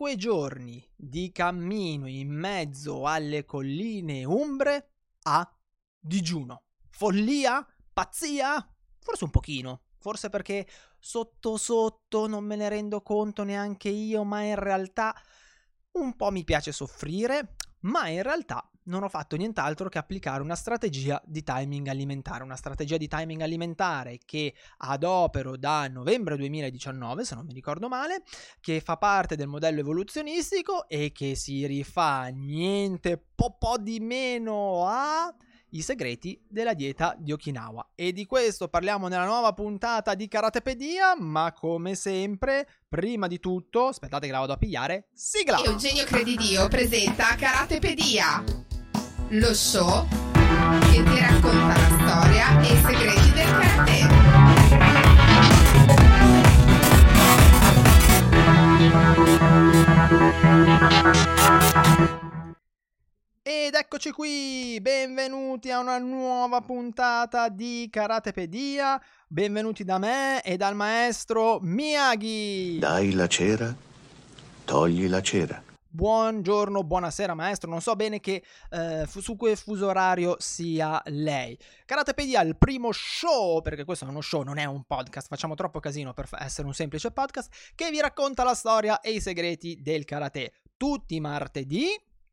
5 giorni di cammino in mezzo alle colline umbre a digiuno. Follia? Pazzia? Forse un pochino. Forse perché sotto sotto non me ne rendo conto neanche io, ma in realtà un po' mi piace soffrire, ma in realtà non ho fatto nient'altro che applicare una strategia di timing alimentare, una strategia di timing alimentare che adopero da novembre 2019, se non mi ricordo male, che fa parte del modello evoluzionistico e che si rifà niente po', po di meno a i segreti della dieta di Okinawa. E di questo parliamo nella nuova puntata di Karatepedia, ma come sempre, prima di tutto, aspettate che la vado a pigliare, sigla! Eugenio Credidio presenta Karatepedia, lo show che ti racconta la storia e i segreti del karate. Ed eccoci qui, benvenuti a una nuova puntata di Karatepedia, benvenuti da me e dal maestro Miyagi. Dai la cera, togli la cera. Buongiorno, buonasera maestro, non so bene che eh, su quel fuso orario sia lei. Karatepedia il primo show, perché questo è uno show, non è un podcast, facciamo troppo casino per essere un semplice podcast, che vi racconta la storia e i segreti del karate. Tutti martedì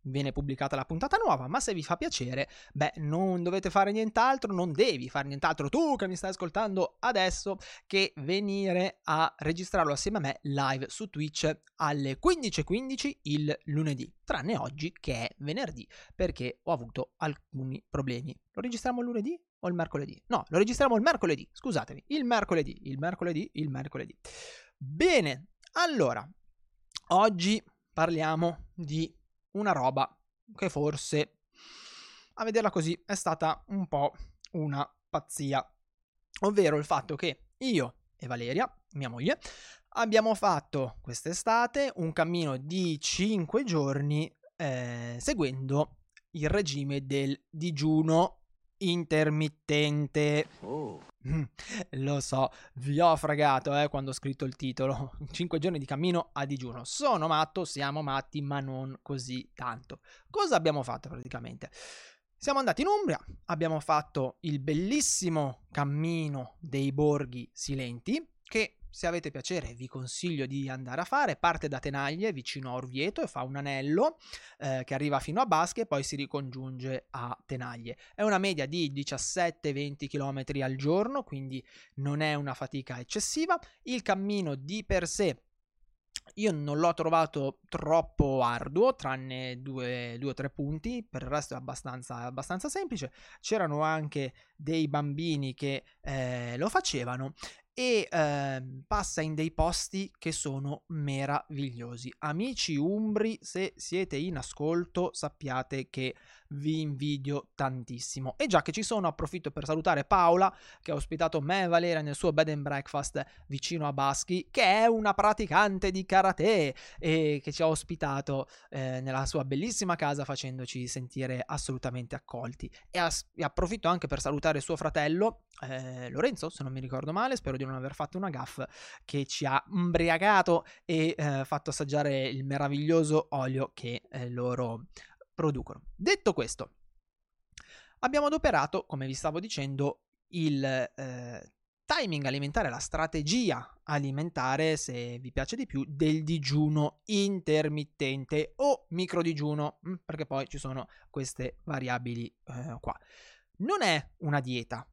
viene pubblicata la puntata nuova, ma se vi fa piacere, beh, non dovete fare nient'altro, non devi fare nient'altro tu che mi stai ascoltando adesso che venire a registrarlo assieme a me live su Twitch alle 15.15 il lunedì, tranne oggi che è venerdì perché ho avuto alcuni problemi. Lo registriamo lunedì o il mercoledì? No, lo registriamo il mercoledì, scusatemi, il mercoledì, il mercoledì, il mercoledì. Bene, allora, oggi parliamo di una roba che forse, a vederla così, è stata un po' una pazzia. Ovvero il fatto che io e Valeria, mia moglie, abbiamo fatto quest'estate un cammino di 5 giorni eh, seguendo il regime del digiuno intermittente. Oh. Lo so, vi ho fragato eh, quando ho scritto il titolo. 5 giorni di cammino a digiuno. Sono matto, siamo matti, ma non così tanto. Cosa abbiamo fatto praticamente? Siamo andati in Umbria, abbiamo fatto il bellissimo cammino dei borghi silenti, che se avete piacere vi consiglio di andare a fare, parte da Tenaglie vicino a Orvieto e fa un anello eh, che arriva fino a Basche e poi si ricongiunge a Tenaglie. È una media di 17-20 km al giorno, quindi non è una fatica eccessiva. Il cammino di per sé io non l'ho trovato troppo arduo, tranne due, due o tre punti, per il resto è abbastanza, abbastanza semplice. C'erano anche dei bambini che eh, lo facevano e eh, passa in dei posti che sono meravigliosi. Amici umbri, se siete in ascolto, sappiate che vi invidio tantissimo. E già che ci sono, approfitto per salutare Paola, che ha ospitato me e Valeria nel suo bed and breakfast vicino a Baschi, che è una praticante di karate e che ci ha ospitato eh, nella sua bellissima casa facendoci sentire assolutamente accolti. E, as- e approfitto anche per salutare suo fratello, eh, Lorenzo, se non mi ricordo male, spero di non aver fatto una gaff, che ci ha imbriagato e eh, fatto assaggiare il meraviglioso olio che eh, loro producono. Detto questo, abbiamo adoperato, come vi stavo dicendo, il eh, timing alimentare, la strategia alimentare, se vi piace di più, del digiuno intermittente o microdigiuno, mm, perché poi ci sono queste variabili eh, qua. Non è una dieta,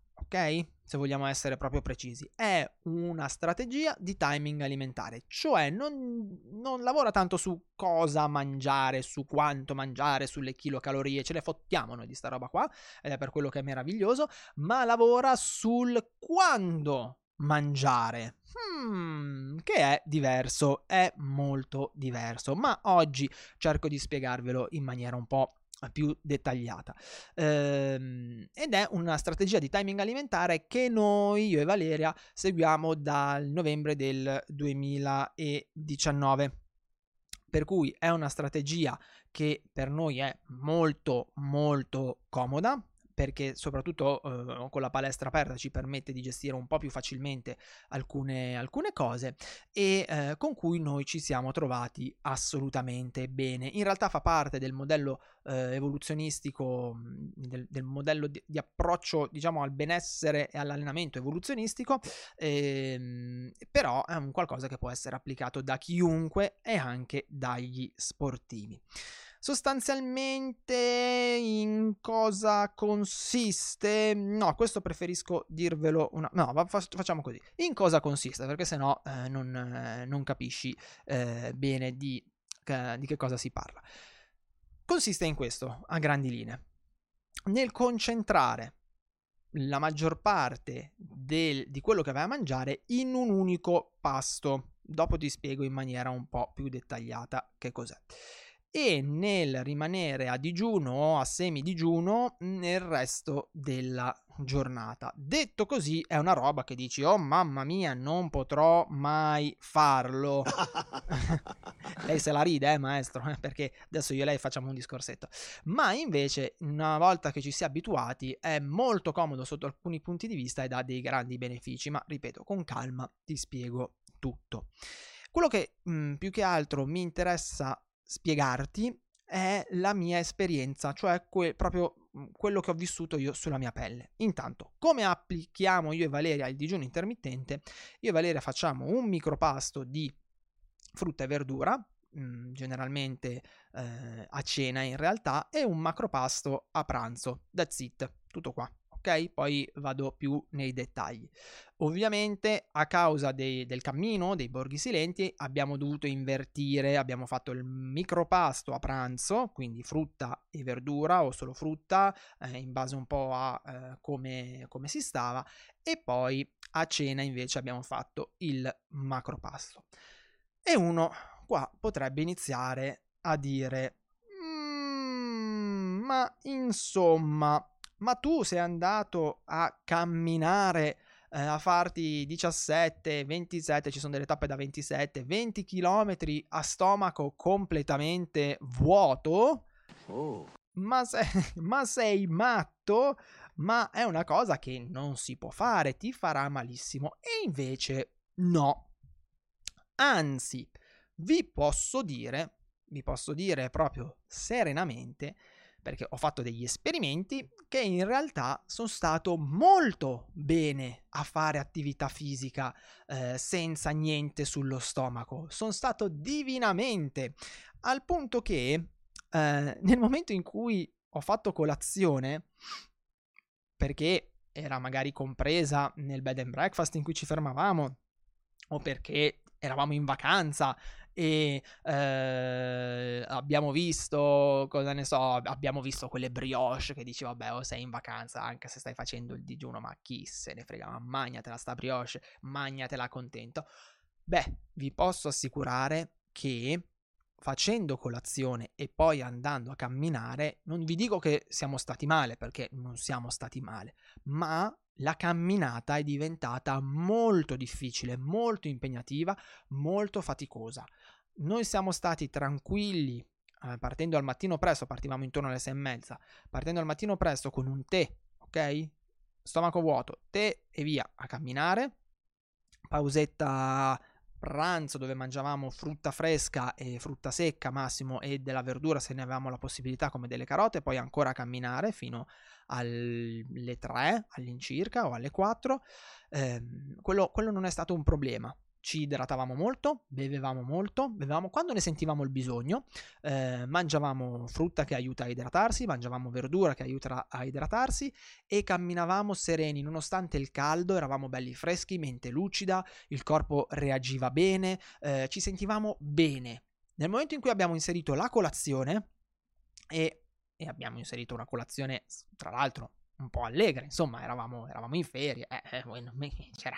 Se vogliamo essere proprio precisi, è una strategia di timing alimentare, cioè non, non, lavora tanto su cosa mangiare, su quanto mangiare, sulle kilocalorie, ce le fottiamo noi di sta roba qua, ed è per quello che è meraviglioso, ma lavora sul quando mangiare. Hmm, che è diverso, è molto diverso, ma oggi cerco di spiegarvelo in maniera un po' più dettagliata. Ehm, ed è una strategia di timing alimentare che noi, io e Valeria, seguiamo dal novembre del 2019. Per cui è una strategia che per noi è molto molto comoda perché soprattutto eh, con la palestra aperta ci permette di gestire un po' più facilmente alcune, alcune cose e eh, con cui noi ci siamo trovati assolutamente bene. In realtà fa parte del modello eh, evoluzionistico, del, del modello di, di, approccio diciamo al benessere e all'allenamento evoluzionistico, ehm, però è un qualcosa che può essere applicato da chiunque e anche dagli sportivi. Sostanzialmente in cosa consiste? No, questo preferisco dirvelo una... No, facciamo così. In cosa consiste? Perché sennò eh, non, eh, non capisci eh, bene di, di che cosa si parla. Consiste in questo, a grandi linee. Nel concentrare la maggior parte del, di quello che vai a mangiare in un unico pasto. Dopo ti spiego in maniera un po' più dettagliata che cos'è e nel rimanere a digiuno o a semidigiuno nel resto della giornata. Detto così è una roba che dici "Oh mamma mia, non potrò mai farlo". lei se la ride, eh, maestro, eh, perché adesso io e lei facciamo un discorsetto. Ma invece, una volta che ci si è abituati, è molto comodo sotto alcuni punti di vista e dà dei grandi benefici, ma ripeto, con calma ti spiego tutto. Quello che mh, mm, più che altro mi interessa spiegarti è la mia esperienza, cioè que- proprio mhmm, quello che ho vissuto io sulla mia pelle. Intanto, come applichiamo io e Valeria il digiuno intermittente? Io e Valeria facciamo un micropasto di frutta e verdura, mh, mhmm, generalmente eh, a cena in realtà, e un macropasto a pranzo. That's it, tutto qua ok? Poi vado più nei dettagli. Ovviamente a causa dei, del cammino, dei borghi silenti, abbiamo dovuto invertire, abbiamo fatto il micropasto a pranzo, quindi frutta e verdura o solo frutta, eh, in base un po' a eh, come, come si stava, e poi a cena invece abbiamo fatto il macropasto. E uno qua potrebbe iniziare a dire, mm, ma insomma, ma tu sei andato a camminare eh, a farti 17, 27, ci sono delle tappe da 27, 20 km a stomaco completamente vuoto? Oh. Ma, sei, ma sei matto? Ma è una cosa che non si può fare, ti farà malissimo. E invece no. Anzi, vi posso dire, vi posso dire proprio serenamente, perché ho fatto degli esperimenti che in realtà sono stato molto bene a fare attività fisica eh, senza niente sullo stomaco. Sono stato divinamente al punto che eh, nel momento in cui ho fatto colazione, perché era magari compresa nel bed and breakfast in cui ci fermavamo, o perché eravamo in vacanza e eh, abbiamo visto, cosa ne so, abbiamo visto quelle brioche che dici vabbè o oh, sei in vacanza anche se stai facendo il digiuno, ma chi se ne frega, ma magnatela sta brioche, magnatela contento. Beh, vi posso assicurare che facendo colazione e poi andando a camminare, non vi dico che siamo stati male, perché non siamo stati male, ma la camminata è diventata molto difficile, molto impegnativa, molto faticosa. Noi siamo stati tranquilli eh, partendo al mattino presto, partivamo intorno alle sei e mezza, partendo al mattino presto con un tè, ok? Stomaco vuoto, tè e via a camminare. Pausetta pranzo dove mangiavamo frutta fresca e frutta secca massimo e della verdura se ne avevamo la possibilità come delle carote, poi ancora camminare fino alle 3 all'incirca o alle 4. Eh, quello, quello non è stato un problema ci idratavamo molto, bevevamo molto, bevevamo quando ne sentivamo il bisogno, eh, mangiavamo frutta che aiuta a idratarsi, mangiavamo verdura che aiuta a idratarsi e camminavamo sereni nonostante il caldo, eravamo belli freschi, mente lucida, il corpo reagiva bene, eh, ci sentivamo bene. Nel momento in cui abbiamo inserito la colazione e, e abbiamo inserito una colazione, tra l'altro un po' allegra, insomma, eravamo, eravamo in ferie, eh, eh, c'era,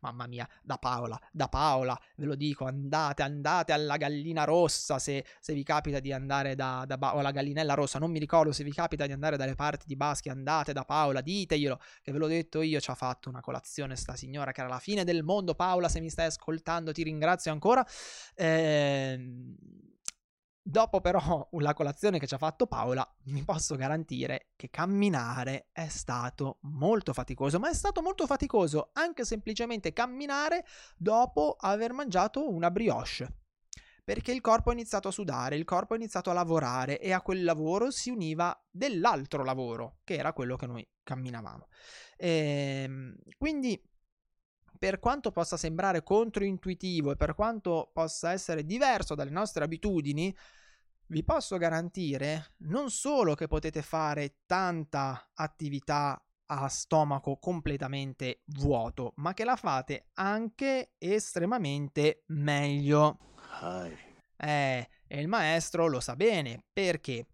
mamma mia, da Paola, da Paola, ve lo dico, andate, andate alla gallina rossa se, se vi capita di andare da, da o alla gallinella rossa, non mi ricordo se vi capita di andare dalle parti di Baschi, andate da Paola, diteglielo, che ve l'ho detto io, ci ha fatto una colazione sta signora che era la fine del mondo, Paola, se mi stai ascoltando ti ringrazio ancora, eh, Dopo però la colazione che ci ha fatto Paola, mi posso garantire che camminare è stato molto faticoso, ma è stato molto faticoso anche semplicemente camminare dopo aver mangiato una brioche. Perché il corpo ha iniziato a sudare, il corpo ha iniziato a lavorare e a quel lavoro si univa dell'altro lavoro, che era quello che noi camminavamo. E, ehm, quindi per quanto possa sembrare controintuitivo e per quanto possa essere diverso dalle nostre abitudini, vi posso garantire non solo che potete fare tanta attività a stomaco completamente vuoto, ma che la fate anche estremamente meglio. Eh, e il maestro lo sa bene perché?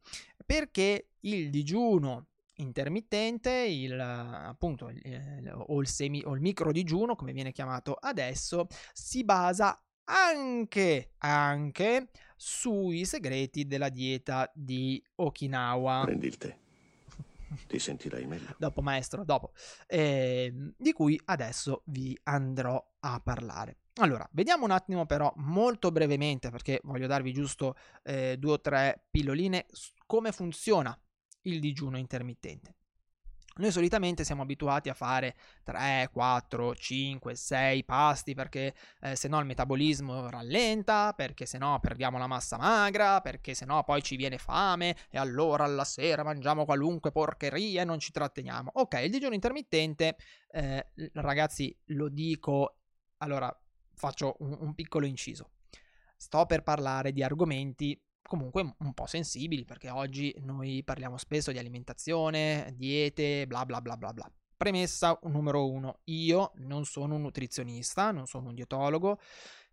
Perché il digiuno intermittente, il, appunto, il, o, il semi, o il micro digiuno, come viene chiamato adesso, si basa anche, anche sui segreti della dieta di Okinawa. Prendi il tè. Ti sentirai meglio. dopo, maestro, dopo. Eh, di cui adesso vi andrò a parlare. Allora, vediamo un attimo però molto brevemente, perché voglio darvi giusto eh, due o tre pilloline, come funziona il digiuno intermittente. Noi solitamente siamo abituati a fare 3, 4, 5, 6 pasti perché eh, se no il metabolismo rallenta, perché se no perdiamo la massa magra, perché se no poi ci viene fame e allora alla sera mangiamo qualunque porcheria e non ci tratteniamo. Ok, il digiuno intermittente, eh, ragazzi, lo dico, allora faccio un, un piccolo inciso. Sto per parlare di argomenti comunque un po' sensibili perché oggi noi parliamo spesso di alimentazione, diete, bla bla bla bla bla. Premessa numero uno, io non sono un nutrizionista, non sono un dietologo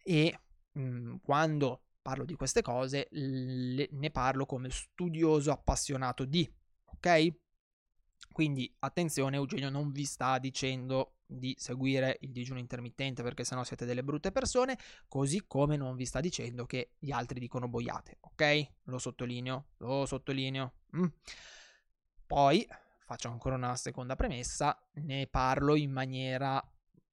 e mh, mm, quando parlo di queste cose le, ne parlo come studioso appassionato di, ok? Quindi attenzione, Eugenio non vi sta dicendo di seguire il digiuno intermittente perché sennò siete delle brutte persone, così come non vi sta dicendo che gli altri dicono boiate, ok? Lo sottolineo, lo sottolineo. Mm. Poi faccio ancora una seconda premessa, ne parlo in maniera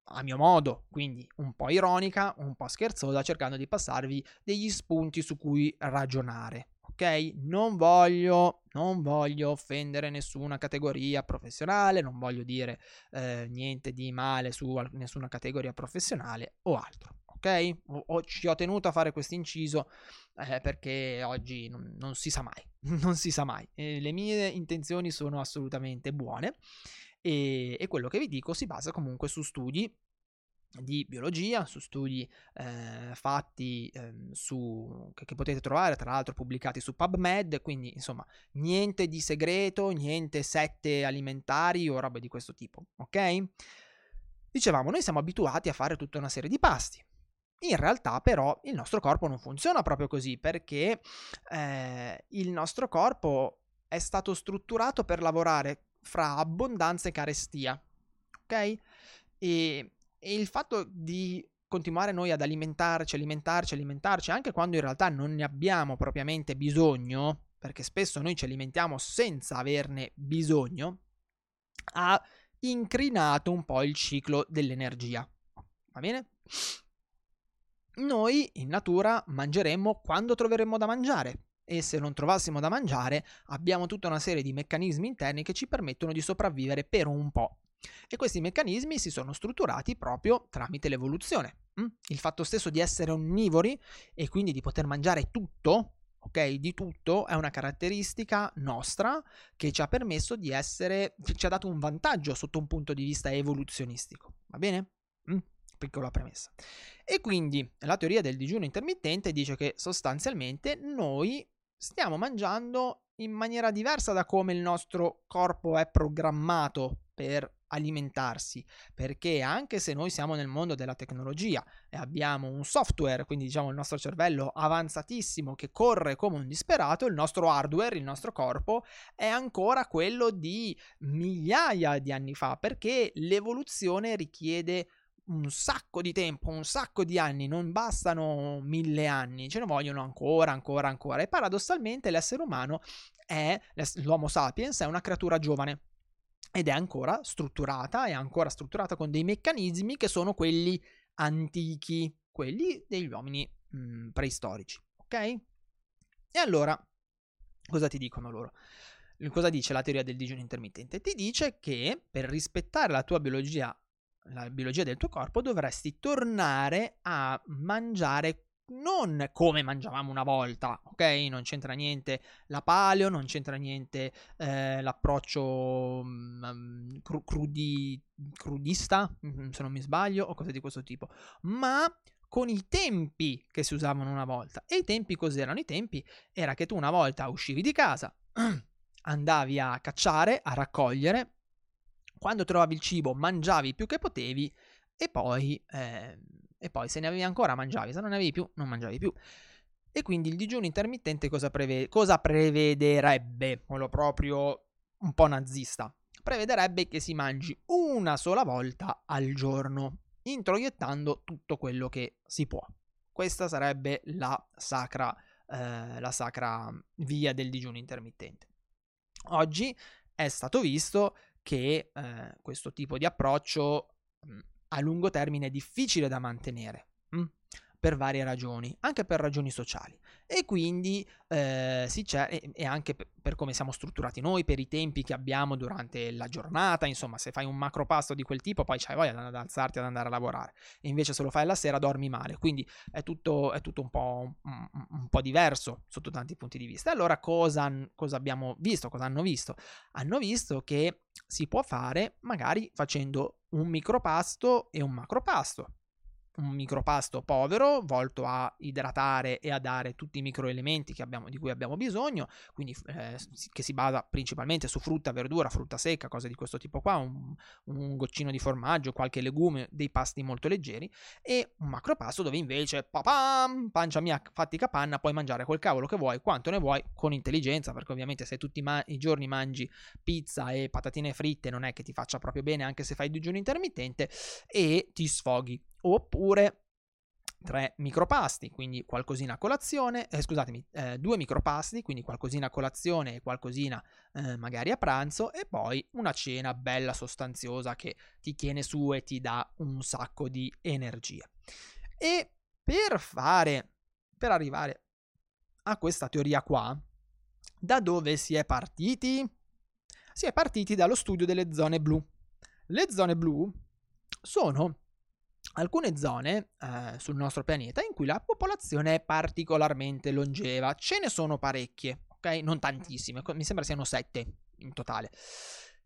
a mio modo, quindi un po' ironica, un po' scherzosa, cercando di passarvi degli spunti su cui ragionare ok? Non voglio, non voglio offendere nessuna categoria professionale, non voglio dire eh, niente di male su nessuna categoria professionale o altro, ok? O, o ci ho tenuto a fare questo inciso eh, perché oggi non, non, si sa mai, non si sa mai. Eh, le mie intenzioni sono assolutamente buone e, e quello che vi dico si basa comunque su studi di biologia, su studi eh, fatti eh, su, che, che, potete trovare tra l'altro pubblicati su PubMed, quindi insomma niente di segreto, niente sette alimentari o robe di questo tipo, ok? Dicevamo, noi siamo abituati a fare tutta una serie di pasti. In realtà però il nostro corpo non funziona proprio così perché eh, il nostro corpo è stato strutturato per lavorare fra abbondanza e carestia, ok? E e il fatto di continuare noi ad alimentarci, alimentarci, alimentarci, anche quando in realtà non ne abbiamo propriamente bisogno, perché spesso noi ci alimentiamo senza averne bisogno, ha incrinato un po' il ciclo dell'energia. Va bene? Noi in natura mangeremmo quando troveremmo da mangiare e se non trovassimo da mangiare abbiamo tutta una serie di meccanismi interni che ci permettono di sopravvivere per un po'. E questi meccanismi si sono strutturati proprio tramite l'evoluzione. Mm? Il fatto stesso di essere onnivori e quindi di poter mangiare tutto, ok, di tutto, è una caratteristica nostra che ci ha permesso di essere, ci ha dato un vantaggio sotto un punto di vista evoluzionistico. Va bene? Mm? Piccola premessa. E quindi la teoria del digiuno intermittente dice che sostanzialmente noi stiamo mangiando in maniera diversa da come il nostro corpo è programmato per alimentarsi, perché anche se noi siamo nel mondo della tecnologia e abbiamo un software, quindi diciamo il nostro cervello avanzatissimo che corre come un disperato, il nostro hardware, il nostro corpo è ancora quello di migliaia di anni fa, perché l'evoluzione richiede un sacco di tempo, un sacco di anni, non bastano mille anni, ce ne vogliono ancora, ancora, ancora. E paradossalmente l'essere umano è, l'Homo sapiens è una creatura giovane ed è ancora strutturata, è ancora strutturata con dei meccanismi che sono quelli antichi, quelli degli uomini mh, mm, preistorici, ok? E allora, cosa ti dicono loro? Cosa dice la teoria del digiuno intermittente? Ti dice che per rispettare la tua biologia, la biologia del tuo corpo, dovresti tornare a mangiare non come mangiavamo una volta, ok? Non c'entra niente la paleo, non c'entra niente eh, l'approccio um, cru- crudi- crudista, mm, se non mi sbaglio, o cose di questo tipo, ma con i tempi che si usavano una volta. E i tempi cos'erano? I tempi era che tu una volta uscivi di casa, andavi a cacciare, a raccogliere, quando trovavi il cibo mangiavi più che potevi e poi... Eh, e poi se ne avevi ancora mangiavi, se non ne avevi più non mangiavi più. E quindi il digiuno intermittente cosa, preve- cosa prevederebbe? Quello proprio un po' nazista. Prevederebbe che si mangi una sola volta al giorno, introiettando tutto quello che si può. Questa sarebbe la sacra, eh, la sacra via del digiuno intermittente. Oggi è stato visto che eh, questo tipo di approccio a lungo termine è difficile da mantenere. Per varie ragioni, anche per ragioni sociali. E quindi eh, si c'è, e, anche per, come siamo strutturati noi, per i tempi che abbiamo durante la giornata, insomma, se fai un macro pasto di quel tipo, poi c'hai voglia ad alzarti ad andare a lavorare. E invece se lo fai la sera dormi male. Quindi è tutto, è tutto un, po', un, un, po', diverso sotto tanti punti di vista. Allora cosa, cosa abbiamo visto? Cosa hanno visto? Hanno visto che si può fare magari facendo un micropasto e un macropasto un micropasto povero volto a idratare e a dare tutti i microelementi di cui abbiamo bisogno, quindi eh, che si basa principalmente su frutta, verdura, frutta secca, cose di questo tipo qua, un, un, goccino di formaggio, qualche legume, dei pasti molto leggeri e un macropasto dove invece papam, pancia mia, fatti capanna, puoi mangiare quel cavolo che vuoi, quanto ne vuoi, con intelligenza, perché ovviamente se tutti ma- i giorni mangi pizza e patatine fritte non è che ti faccia proprio bene anche se fai digiuno intermittente e ti sfoghi oppure tre micropasti, quindi qualcosina a colazione, eh, scusatemi, eh, due micropasti, quindi qualcosina a colazione e qualcosina eh, magari a pranzo e poi una cena bella sostanziosa che ti tiene su e ti dà un sacco di energia. E per fare, per arrivare a questa teoria qua, da dove si è partiti? Si è partiti dallo studio delle zone blu. Le zone blu sono alcune zone eh, sul nostro pianeta in cui la popolazione è particolarmente longeva. Ce ne sono parecchie, ok? Non tantissime, mi sembra siano sette in totale.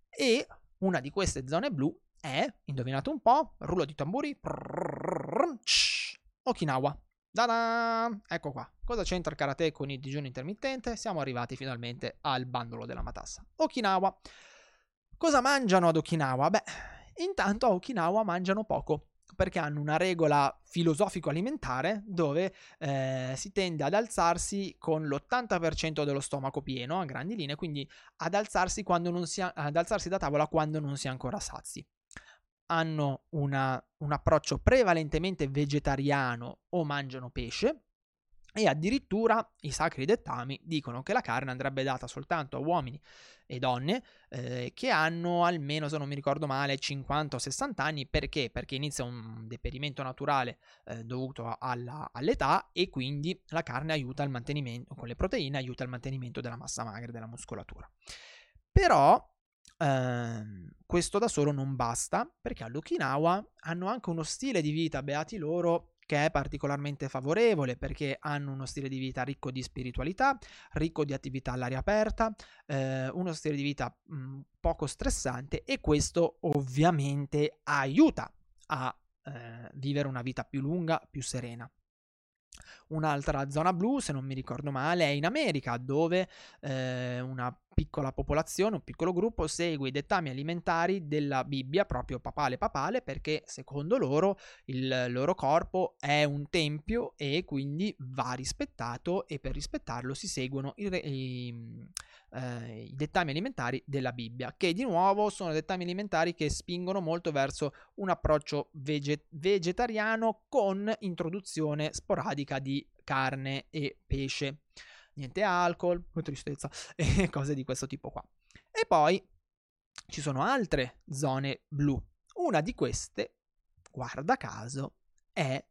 E una di queste zone blu è, indovinate un po', rullo di tamburi, Okinawa. Da-da! Ecco qua. Cosa c'entra il karate con il digiuno intermittente? Siamo arrivati finalmente al bandolo della matassa. Okinawa. Cosa mangiano ad Okinawa? Beh, intanto a Okinawa mangiano poco perché hanno una regola filosofico-alimentare dove eh, si tende ad alzarsi con l'80% dello stomaco pieno a grandi linee, quindi ad alzarsi, si ad alzarsi da tavola quando non si è ancora sazi. Hanno una, un approccio prevalentemente vegetariano o mangiano pesce, e addirittura i sacri dettami dicono che la carne andrebbe data soltanto a uomini e donne eh, che hanno almeno, se non mi ricordo male, 50 o 60 anni. Perché? Perché inizia un deperimento naturale eh, dovuto alla, all'età e quindi la carne aiuta al mantenimento, con le proteine aiuta al mantenimento della massa magra, della muscolatura. Però ehm, questo da solo non basta perché all'Okinawa hanno anche uno stile di vita, beati loro, che è particolarmente favorevole perché hanno uno stile di vita ricco di spiritualità, ricco di attività all'aria aperta, eh, uno stile di vita mh, mm, poco stressante e questo ovviamente aiuta a eh, vivere una vita più lunga, più serena. Un'altra zona blu, se non mi ricordo male, è in America, dove eh, una piccola popolazione, un piccolo gruppo segue i dettami alimentari della Bibbia, proprio papale papale, perché secondo loro il loro corpo è un tempio e quindi va rispettato e per rispettarlo si seguono i, i, eh, i dettami alimentari della Bibbia, che di nuovo sono dettami alimentari che spingono molto verso un approccio veget- vegetariano con introduzione sporadica di carne e pesce niente alcol, tristezza e cose di questo tipo qua. E poi ci sono altre zone blu. Una di queste, guarda caso, è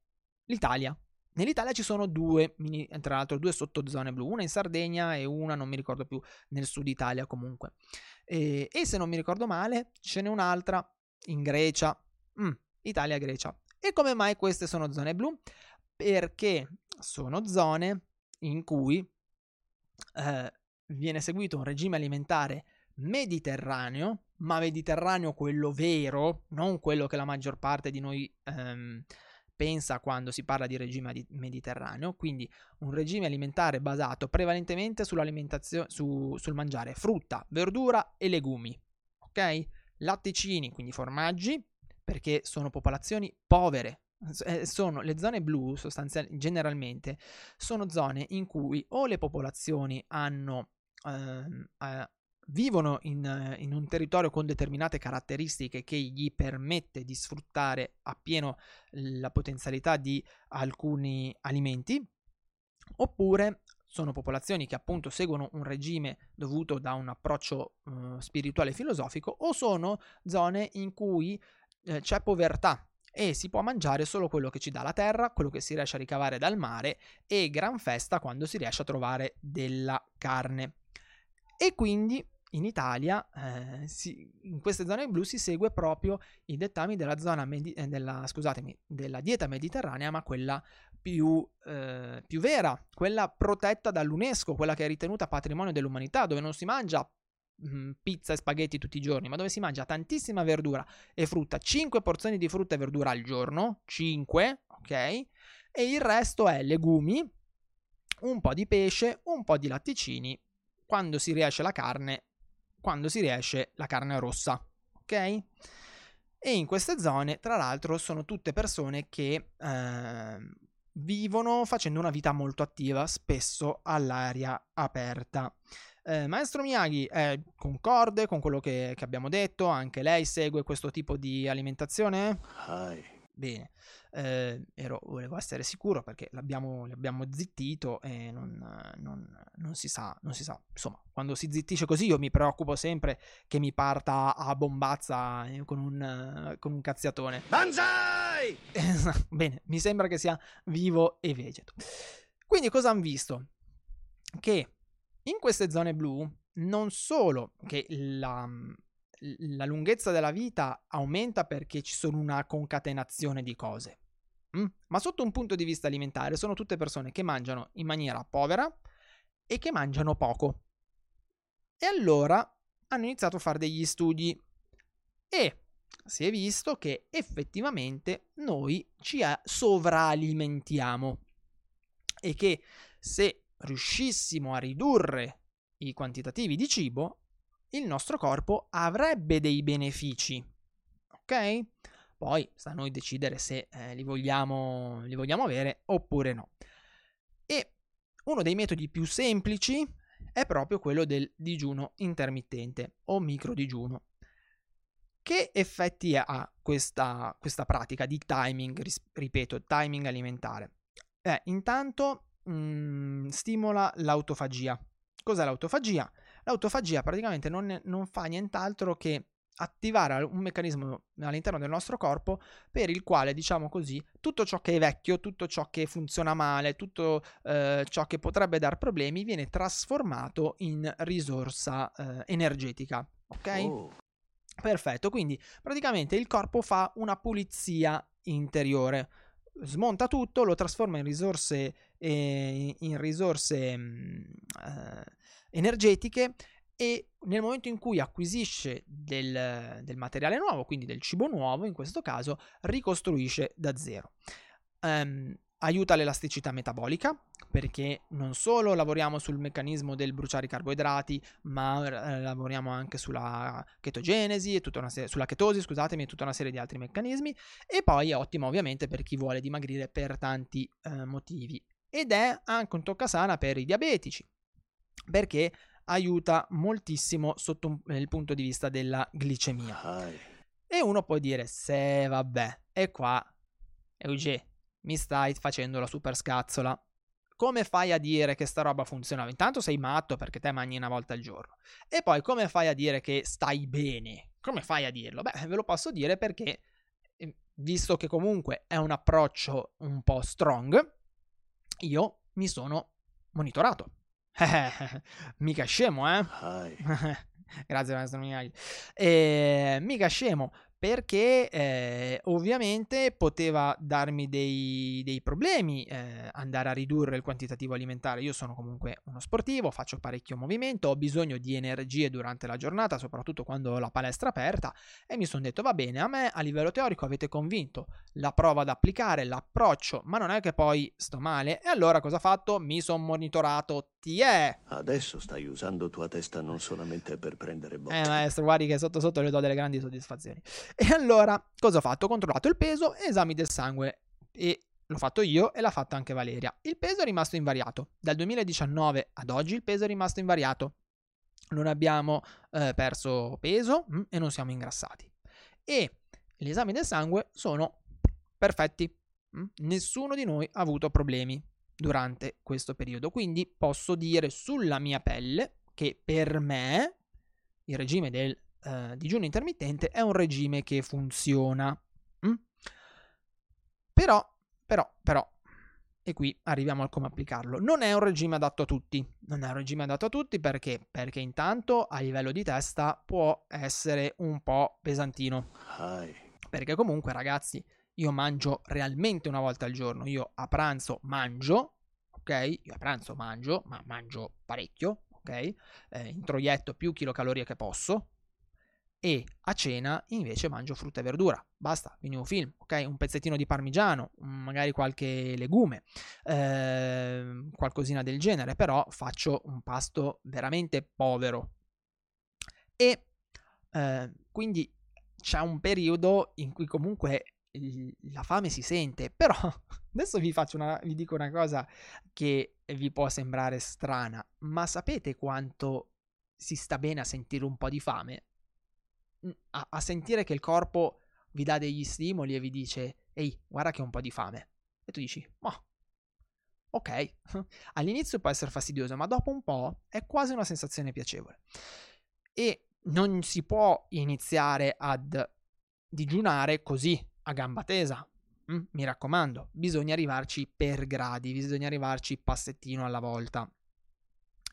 l'Italia. Nell'Italia ci sono due, tra l'altro due sottozone blu, una in Sardegna e una, non mi ricordo più, nel sud Italia comunque. E, e se non mi ricordo male, ce n'è un'altra in Grecia, mm, Italia-Grecia. E come mai queste sono zone blu? Perché sono zone in cui eh, viene seguito un regime alimentare mediterraneo, ma mediterraneo quello vero, non quello che la maggior parte di noi ehm, pensa quando si parla di regime mediterraneo, quindi un regime alimentare basato prevalentemente su, sul mangiare frutta, verdura e legumi, ok? Latticini, quindi formaggi, perché sono popolazioni povere. Eh, sono le zone blu, sostanzialmente, generalmente, sono zone in cui o le popolazioni hanno ehm, eh, vivono in, in, un territorio con determinate caratteristiche che gli permette di sfruttare appieno la potenzialità di alcuni alimenti, oppure sono popolazioni che appunto seguono un regime dovuto da un approccio eh, spirituale e filosofico, o sono zone in cui eh, c'è povertà e si può mangiare solo quello che ci dà la terra, quello che si riesce a ricavare dal mare e gran festa quando si riesce a trovare della carne. E quindi in Italia, eh, si, in queste zone blu si segue proprio i dettami della, medi- eh, della, della dieta mediterranea, ma quella più, eh, più, vera, quella protetta dall'UNESCO, quella che è ritenuta patrimonio dell'umanità, dove non si mangia mm, pizza e spaghetti tutti i giorni, ma dove si mangia tantissima verdura e frutta, 5 porzioni di frutta e verdura al giorno, 5, ok? E il resto è legumi, un po' di pesce, un po' di latticini, quando si riesce la carne quando si riesce la carne rossa, ok? E in queste zone, tra l'altro, sono tutte persone che eh, vivono facendo una vita molto attiva, spesso all'aria aperta. Eh, Maestro Miyagi è concorde con quello che, che, abbiamo detto, anche lei segue questo tipo di alimentazione? Hai. Bene, eh, ero, volevo essere sicuro perché l'abbiamo, l'abbiamo zittito e non, non, non, si sa, non si sa. Insomma, quando si zittisce così io mi preoccupo sempre che mi parta a bombazza eh, con un, con un cazziatone. Banzai! Bene, mi sembra che sia vivo e vegeto. Quindi cosa hanno visto? Che in queste zone blu non solo che la, la lunghezza della vita aumenta perché ci sono una concatenazione di cose. Mm? Ma sotto un punto di vista alimentare sono tutte persone che mangiano in maniera povera e che mangiano poco. E allora hanno iniziato a fare degli studi e si è visto che effettivamente noi ci sovraalimentiamo e che se riuscissimo a ridurre i quantitativi di cibo, il nostro corpo avrebbe dei benefici. Ok? Poi sta a noi decidere se eh, li, vogliamo, li vogliamo avere oppure no. E uno dei metodi più semplici è proprio quello del digiuno intermittente o micro digiuno. Che effetti ha questa, questa pratica di timing, ripeto, timing alimentare? Eh, intanto mh, mm, stimola l'autofagia. Cos'è l'autofagia? L'autofagia praticamente non, non fa nient'altro che attivare un meccanismo all'interno del nostro corpo per il quale, diciamo così, tutto ciò che è vecchio, tutto ciò che funziona male, tutto eh, ciò che potrebbe dar problemi viene trasformato in risorsa eh, energetica. Ok? Oh. Perfetto, quindi praticamente il corpo fa una pulizia interiore, smonta tutto, lo trasforma in risorse, eh, in risorse mm, eh, energetiche e nel momento in cui acquisisce del, del, materiale nuovo, quindi del cibo nuovo, in questo caso ricostruisce da zero. Um, aiuta l'elasticità metabolica perché non solo lavoriamo sul meccanismo del bruciare i carboidrati, ma eh, lavoriamo anche sulla chetogenesi e tutta una serie, sulla chetosi, scusatemi, e tutta una serie di altri meccanismi. E poi è ottima ovviamente per chi vuole dimagrire per tanti eh, motivi. Ed è anche un toccasana per i diabetici perché aiuta moltissimo sotto il punto di vista della glicemia. E uno può dire, se vabbè, e qua, Euge, mi stai facendo la super scazzola. Come fai a dire che sta roba funzionava? Intanto sei matto perché te mangi una volta al giorno. E poi come fai a dire che stai bene? Come fai a dirlo? Beh, ve lo posso dire perché, ehm, visto che comunque è un approccio un po' strong, io mi sono monitorato. mica scemo, eh? Grazie, maestro Miyagi. Eh, mica scemo, perché eh, ovviamente poteva darmi dei, dei problemi eh, andare a ridurre il quantitativo alimentare. Io sono comunque uno sportivo, faccio parecchio movimento, ho bisogno di energie durante la giornata, soprattutto quando ho la palestra aperta e mi sono detto va bene, a me a livello teorico avete convinto, la prova ad applicare, l'approccio, ma non è che poi sto male e allora cosa ho fatto? Mi sono monitorato, ti è! Adesso stai usando tua testa non solamente per prendere botte. Eh maestro, guardi che sotto sotto le do delle grandi soddisfazioni. E allora, cosa ho fatto? Ho controllato il peso e esami del sangue e l'ho fatto io e l'ha fatto anche Valeria. Il peso è rimasto invariato. Dal 2019 ad oggi il peso è rimasto invariato. Non abbiamo eh, perso peso mh, mm, e non siamo ingrassati. E gli esami del sangue sono perfetti. Mh? Mm. Nessuno di noi ha avuto problemi durante questo periodo. Quindi posso dire sulla mia pelle che per me il regime del eh, digiuno intermittente è un regime che funziona. Mm? Però, però, però, e qui arriviamo al come applicarlo. Non è un regime adatto a tutti. Non è un regime adatto a tutti perché? Perché intanto a livello di testa può essere un po' pesantino. Perché comunque, ragazzi, io mangio realmente una volta al giorno. Io a pranzo mangio, ok? Io a pranzo mangio, ma mangio parecchio, ok? Eh, introietto più kilocalorie che posso, e a cena invece mangio frutta e verdura, basta, un film, ok? Un pezzettino di parmigiano, magari qualche legume, eh, qualcosina del genere, però faccio un pasto veramente povero. E eh, quindi c'è un periodo in cui comunque la fame si sente, però adesso vi, una, vi dico una cosa che vi può sembrare strana, ma sapete quanto si sta bene a sentire un po' di fame? A, a sentire che il corpo vi dà degli stimoli e vi dice ehi guarda che ho un po' di fame. E tu dici ma ok. All'inizio può essere fastidioso ma dopo un po' è quasi una sensazione piacevole. E non si può iniziare ad digiunare così a gamba tesa. Mm, mi raccomando bisogna arrivarci per gradi bisogna arrivarci passettino alla volta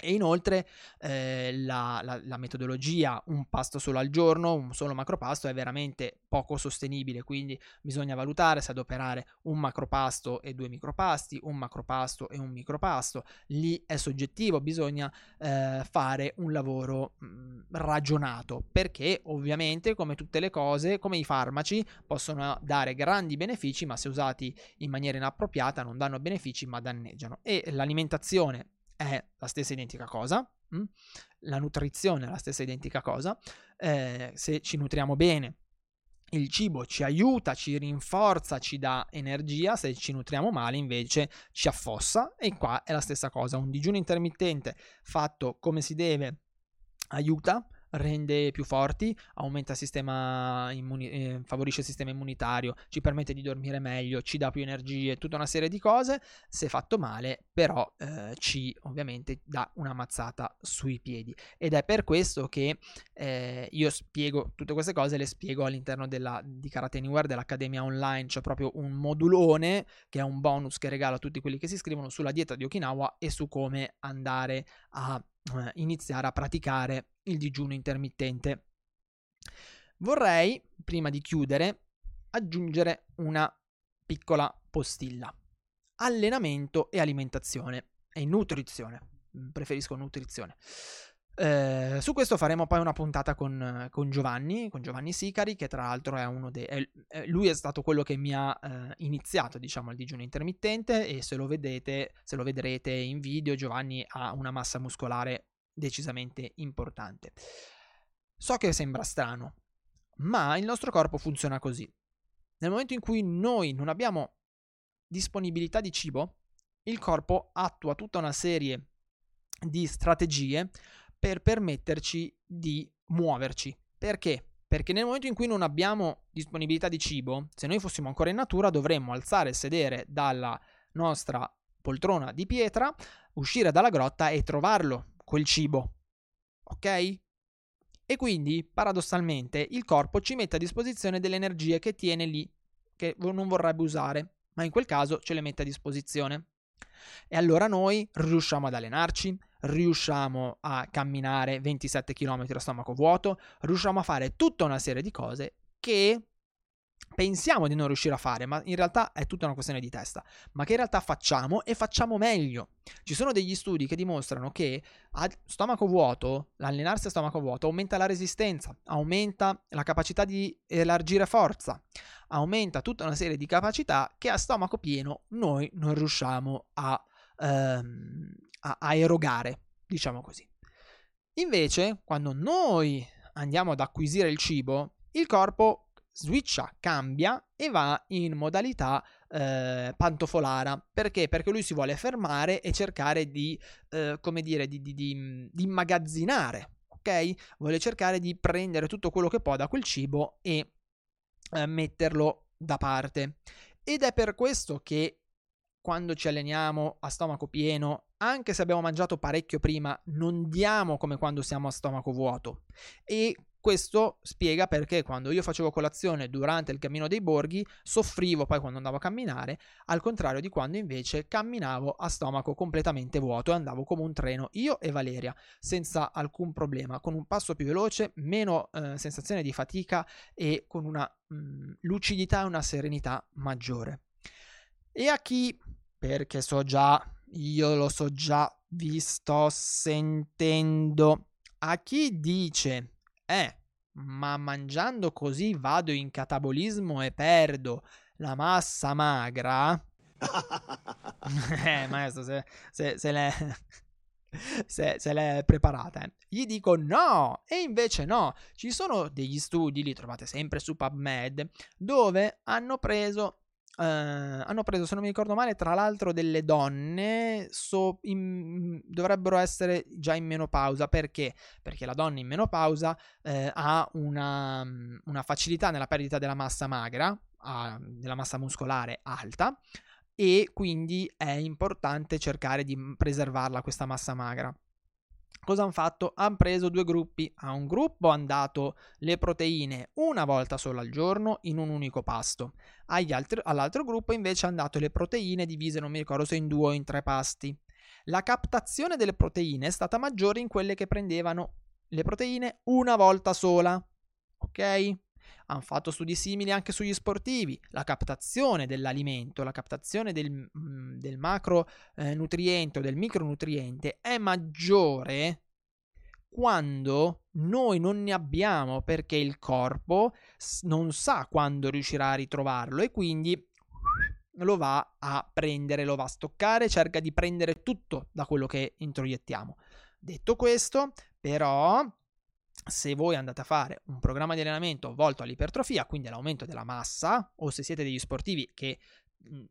e inoltre eh, la, la, la, metodologia un pasto solo al giorno, un solo macropasto è veramente poco sostenibile, quindi bisogna valutare se adoperare un macropasto e due micropasti, un macropasto e un micropasto. Lì è soggettivo, bisogna eh, fare un lavoro mh, mm, ragionato, perché ovviamente come tutte le cose, come i farmaci, possono dare grandi benefici, ma se usati in maniera inappropriata non danno benefici ma danneggiano. E l'alimentazione è la stessa identica cosa? Mm? la nutrizione è la stessa identica cosa, eh, se ci nutriamo bene il cibo ci aiuta, ci rinforza, ci dà energia, se ci nutriamo male invece ci affossa e qua è la stessa cosa, un digiuno intermittente fatto come si deve aiuta, rende più forti, aumenta il sistema immuni- eh, favorisce il sistema immunitario, ci permette di dormire meglio, ci dà più energie, tutta una serie di cose. Se fatto male, però eh, ci ovviamente dà una mazzata sui piedi. Ed è per questo che eh, io spiego tutte queste cose, le spiego all'interno della, di Karate Anywhere, dell'Accademia Online. C'è proprio un modulone che è un bonus che regalo a tutti quelli che si iscrivono sulla dieta di Okinawa e su come andare a eh, iniziare a praticare il digiuno intermittente. Vorrei, prima di chiudere, aggiungere una piccola postilla. Allenamento e alimentazione e nutrizione. Mm, preferisco nutrizione. Eh, su questo faremo poi una puntata con, con, Giovanni, con Giovanni Sicari, che tra l'altro è uno dei... Lui è stato quello che mi ha eh, iniziato, diciamo, il digiuno intermittente e se lo vedete, se lo vedrete in video, Giovanni ha una massa muscolare decisamente importante. So che sembra strano, ma il nostro corpo funziona così. Nel momento in cui noi non abbiamo disponibilità di cibo, il corpo attua tutta una serie di strategie per permetterci di muoverci. Perché? Perché nel momento in cui non abbiamo disponibilità di cibo, se noi fossimo ancora in natura, dovremmo alzare il sedere dalla nostra poltrona di pietra, uscire dalla grotta e trovarlo quel cibo. Ok? E quindi, paradossalmente, il corpo ci mette a disposizione delle energie che tiene lì, che non vorrebbe usare, ma in quel caso ce le mette a disposizione. E allora noi riusciamo ad allenarci, riusciamo a camminare 27 km a stomaco vuoto, riusciamo a fare tutta una serie di cose che pensiamo di non riuscire a fare, ma in realtà è tutta una questione di testa, ma che in realtà facciamo e facciamo meglio. Ci sono degli studi che dimostrano che a stomaco vuoto, l'allenarsi a stomaco vuoto aumenta la resistenza, aumenta la capacità di elargire forza, aumenta tutta una serie di capacità che a stomaco pieno noi non riusciamo a, ehm, a, a erogare, diciamo così. Invece, quando noi andiamo ad acquisire il cibo, il corpo switcha, cambia e va in modalità eh, pantofolara. Perché? Perché lui si vuole fermare e cercare di, eh, come dire, di, di, di, di immagazzinare, ok? Vuole cercare di prendere tutto quello che può da quel cibo e eh, metterlo da parte. Ed è per questo che quando ci alleniamo a stomaco pieno, anche se abbiamo mangiato parecchio prima, non diamo come quando siamo a stomaco vuoto. E questo spiega perché quando io facevo colazione durante il cammino dei borghi soffrivo poi quando andavo a camminare, al contrario di quando invece camminavo a stomaco completamente vuoto e andavo come un treno, io e Valeria, senza alcun problema, con un passo più veloce, meno eh, sensazione di fatica e con una mh, mm, lucidità e una serenità maggiore. E a chi, perché so già, io lo so già, vi sto sentendo, a chi dice eh, ma mangiando così vado in catabolismo e perdo la massa magra. eh, maestro, se, se, se l'è. Se, se l'è preparata, eh. gli dico no, e invece no. Ci sono degli studi, li trovate sempre su PubMed, dove hanno preso Uh, hanno preso, se non mi ricordo male, tra l'altro delle donne so in, dovrebbero essere già in menopausa. Perché? Perché la donna in menopausa uh, ha una, una, facilità nella perdita della massa magra, uh, della massa muscolare alta, e quindi è importante cercare di preservarla questa massa magra cosa hanno fatto? Hanno preso due gruppi. A un gruppo hanno dato le proteine una volta sola al giorno in un unico pasto. Altri, all'altro gruppo invece hanno dato le proteine divise, non mi ricordo se in due o in tre pasti. La captazione delle proteine è stata maggiore in quelle che prendevano le proteine una volta sola. Ok? Hanno fatto studi simili anche sugli sportivi. La captazione dell'alimento, la captazione del, mm, del macronutriente eh, o del micronutriente è maggiore quando noi non ne abbiamo perché il corpo non sa quando riuscirà a ritrovarlo e quindi lo va a prendere, lo va a stoccare, cerca di prendere tutto da quello che introiettiamo. Detto questo, però se voi andate a fare un programma di allenamento volto all'ipertrofia, quindi all'aumento della massa, o se siete degli sportivi che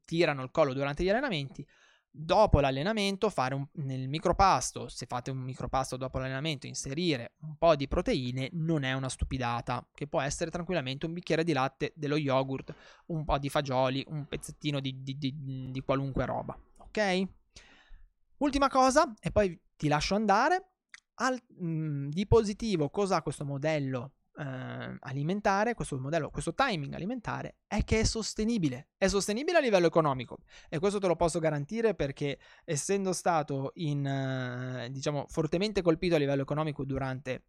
tirano il collo durante gli allenamenti, dopo l'allenamento fare un, nel micropasto, se fate un micropasto dopo l'allenamento, inserire un po' di proteine non è una stupidata, che può essere tranquillamente un bicchiere di latte, dello yogurt, un po' di fagioli, un pezzettino di, di, di, di qualunque roba, ok? Ultima cosa, e poi ti lascio andare, al, mh, mhmm, di positivo cosa ha questo modello eh, alimentare, questo modello, questo timing alimentare è che è sostenibile, è sostenibile a livello economico. E questo te lo posso garantire perché essendo stato in, eh, diciamo, fortemente colpito a livello economico durante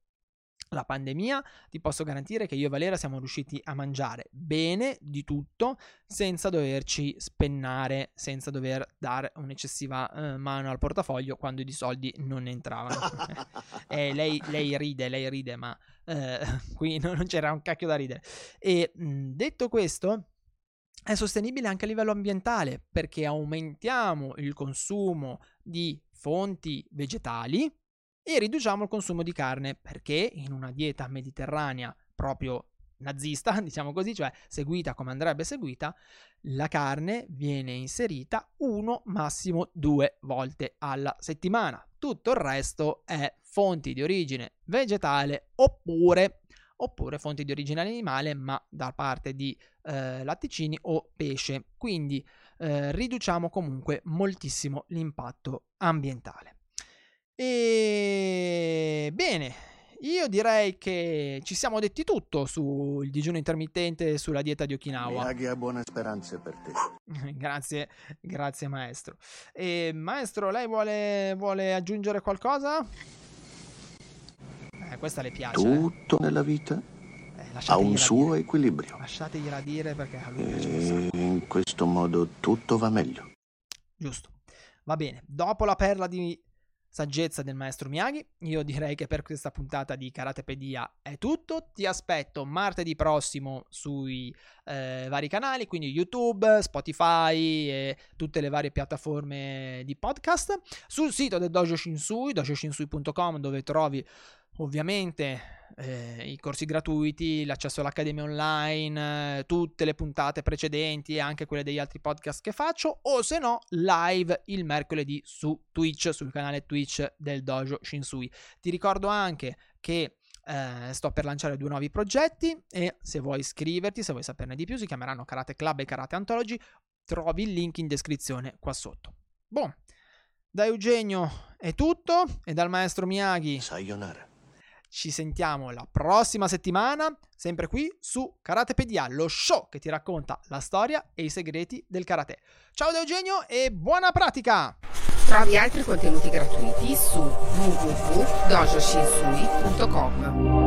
la pandemia, ti posso garantire che io e Valera siamo riusciti a mangiare bene di tutto senza doverci spennare, senza dover dare un'eccessiva eh, mano al portafoglio quando i soldi non entravano. e lei, lei, ride, lei ride, ma eh, qui non c'era un cacchio da ridere. E mh, detto questo, è sostenibile anche a livello ambientale perché aumentiamo il consumo di fonti vegetali e riduciamo il consumo di carne perché in una dieta mediterranea proprio nazista, diciamo così, cioè seguita come andrebbe seguita, la carne viene inserita uno, massimo due volte alla settimana. Tutto il resto è fonti di origine vegetale oppure, oppure fonti di origine animale, ma da parte di eh, latticini o pesce. Quindi eh, riduciamo comunque moltissimo l'impatto ambientale. E bene, io direi che ci siamo detti tutto sul digiuno intermittente e sulla dieta di Okinawa. Miyagi ha buone speranze per te. grazie, grazie maestro. E maestro, lei vuole, vuole aggiungere qualcosa? Eh, questa le piace. eh. Tutto nella vita Eh, ha un suo dire. equilibrio. Lasciategliela dire perché a lui piace in questo modo tutto va meglio. Giusto. Va bene. Dopo la perla di saggezza del maestro Miyagi, io direi che per questa puntata di Karatepedia è tutto. Ti aspetto martedì prossimo sui eh, vari canali, quindi YouTube, Spotify e tutte le varie piattaforme di podcast. Sul sito del Dojo Shinsui, dojoshinsui.com, dove trovi ovviamente eh, i corsi gratuiti, l'accesso all'accademia online, eh, tutte le puntate precedenti e anche quelle degli altri podcast che faccio, o se no live il mercoledì su Twitch, sul canale Twitch del Dojo Shinsui. Ti ricordo anche che eh, sto per lanciare due nuovi progetti e se vuoi iscriverti, se vuoi saperne di più, si chiameranno Karate Club e Karate Anthology, trovi il link in descrizione qua sotto. Boh, da Eugenio è tutto e dal maestro Miyagi Sayonara. Ci sentiamo la prossima settimana, sempre qui su Karatepedia, lo show che ti racconta la storia e i segreti del karate. Ciao da Eugenio e buona pratica! Trovi altri contenuti gratuiti su www.dojoshinsui.com.